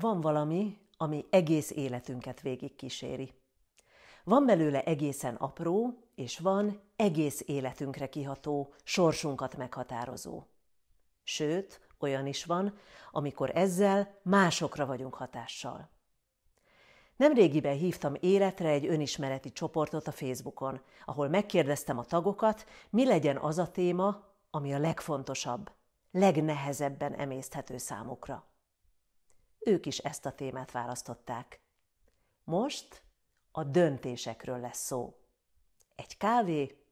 Van valami, ami egész életünket végig kíséri. Van belőle egészen apró, és van egész életünkre kiható, sorsunkat meghatározó. Sőt, olyan is van, amikor ezzel másokra vagyunk hatással. Nemrégiben hívtam életre egy önismereti csoportot a Facebookon, ahol megkérdeztem a tagokat, mi legyen az a téma, ami a legfontosabb, legnehezebben emészthető számukra. Ők is ezt a témát választották. Most a döntésekről lesz szó. Egy kávé,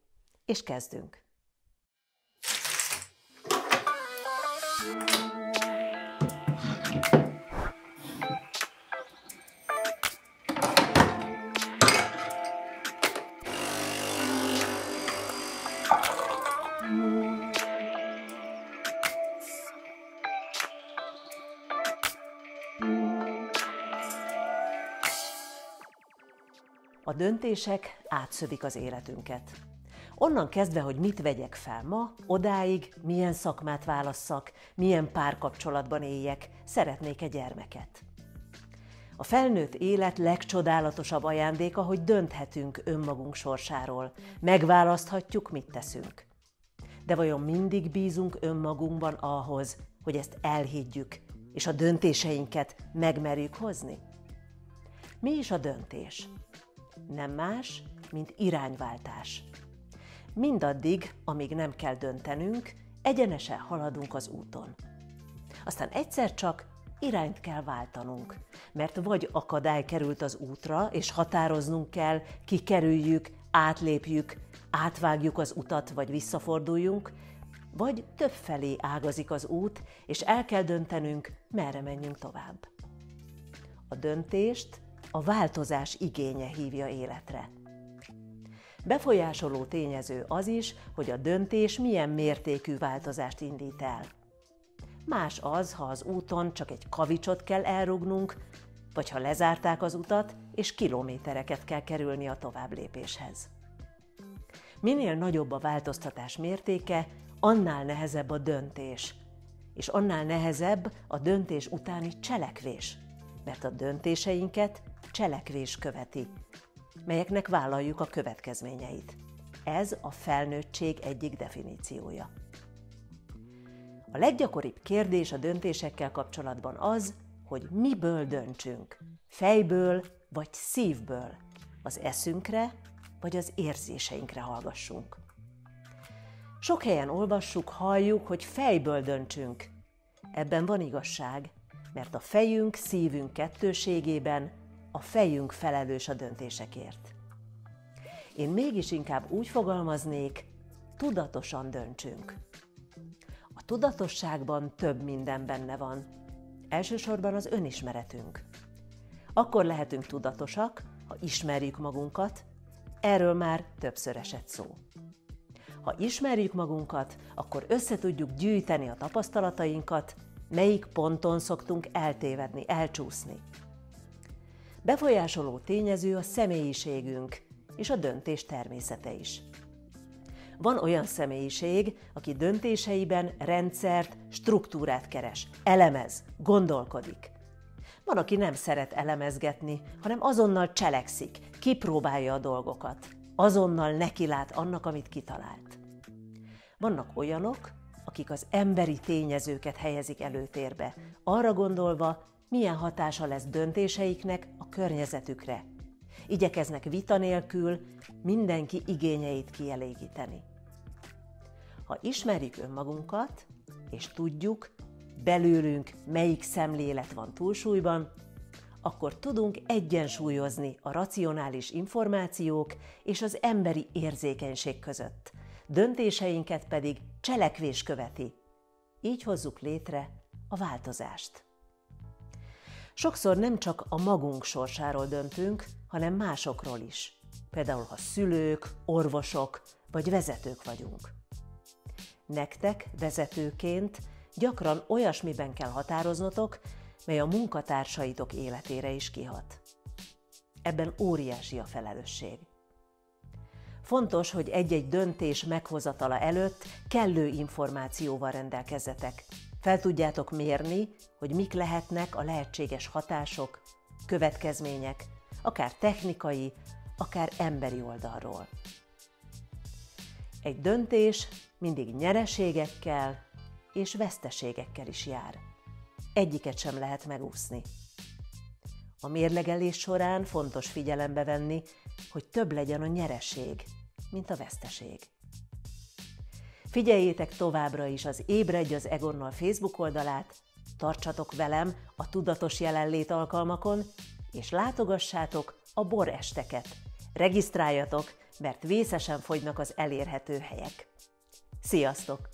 és kezdünk. A döntések átszövik az életünket. Onnan kezdve, hogy mit vegyek fel ma, odáig milyen szakmát válasszak, milyen párkapcsolatban éljek, szeretnék egy gyermeket. A felnőtt élet legcsodálatosabb ajándéka, hogy dönthetünk önmagunk sorsáról, megválaszthatjuk, mit teszünk. De vajon mindig bízunk önmagunkban ahhoz, hogy ezt elhiggyük, és a döntéseinket megmerjük hozni? Mi is a döntés? Nem más, mint irányváltás. Mindaddig, amíg nem kell döntenünk, egyenesen haladunk az úton. Aztán egyszer csak irányt kell váltanunk, mert vagy akadály került az útra, és határoznunk kell, kikerüljük, átlépjük, átvágjuk az utat, vagy visszaforduljunk, vagy többfelé ágazik az út, és el kell döntenünk, merre menjünk tovább. A döntést a változás igénye hívja életre. Befolyásoló tényező az is, hogy a döntés milyen mértékű változást indít el. Más az, ha az úton csak egy kavicsot kell elrugnunk, vagy ha lezárták az utat, és kilométereket kell kerülni a továbblépéshez. Minél nagyobb a változtatás mértéke, annál nehezebb a döntés, és annál nehezebb a döntés utáni cselekvés, mert a döntéseinket cselekvés követi, melyeknek vállaljuk a következményeit. Ez a felnőttség egyik definíciója. A leggyakoribb kérdés a döntésekkel kapcsolatban az, hogy miből döntsünk, fejből vagy szívből, az eszünkre vagy az érzéseinkre hallgassunk. Sok helyen olvassuk, halljuk, hogy fejből döntsünk. Ebben van igazság, mert a fejünk, szívünk kettőségében a fejünk felelős a döntésekért. Én mégis inkább úgy fogalmaznék, tudatosan döntsünk. A tudatosságban több minden benne van. Elsősorban az önismeretünk. Akkor lehetünk tudatosak, ha ismerjük magunkat, erről már többször esett szó. Ha ismerjük magunkat, akkor össze tudjuk gyűjteni a tapasztalatainkat, melyik ponton szoktunk eltévedni, elcsúszni. Befolyásoló tényező a személyiségünk és a döntés természete is. Van olyan személyiség, aki döntéseiben rendszert, struktúrát keres, elemez, gondolkodik. Van, aki nem szeret elemezgetni, hanem azonnal cselekszik, kipróbálja a dolgokat, azonnal nekilát annak, amit kitalált. Vannak olyanok, akik az emberi tényezőket helyezik előtérbe, arra gondolva, milyen hatása lesz döntéseiknek a környezetükre. Igyekeznek vita nélkül mindenki igényeit kielégíteni. Ha ismerjük önmagunkat, és tudjuk, belőlünk melyik szemlélet van túlsúlyban, akkor tudunk egyensúlyozni a racionális információk és az emberi érzékenység között. Döntéseinket pedig cselekvés követi. Így hozzuk létre a változást. Sokszor nem csak a magunk sorsáról döntünk, hanem másokról is. Például, ha szülők, orvosok vagy vezetők vagyunk. Nektek vezetőként gyakran olyasmiben kell határoznotok, mely a munkatársaitok életére is kihat. Ebben óriási a felelősség. Fontos, hogy egy-egy döntés meghozatala előtt kellő információval rendelkezzetek, Fel tudjátok mérni, hogy mik lehetnek a lehetséges hatások, következmények, akár technikai, akár emberi oldalról. Egy döntés mindig nyereségekkel és veszteségekkel is jár. Egyiket sem lehet megúszni. A mérlegelés során fontos figyelembe venni, hogy több legyen a nyereség, mint a veszteség. Figyeljétek továbbra is az Ébredj az Egonnal Facebook oldalát, tartsatok velem a tudatos jelenlét alkalmakon, és látogassátok a boresteket. Regisztráljatok, mert vészesen fogynak az elérhető helyek. Sziasztok!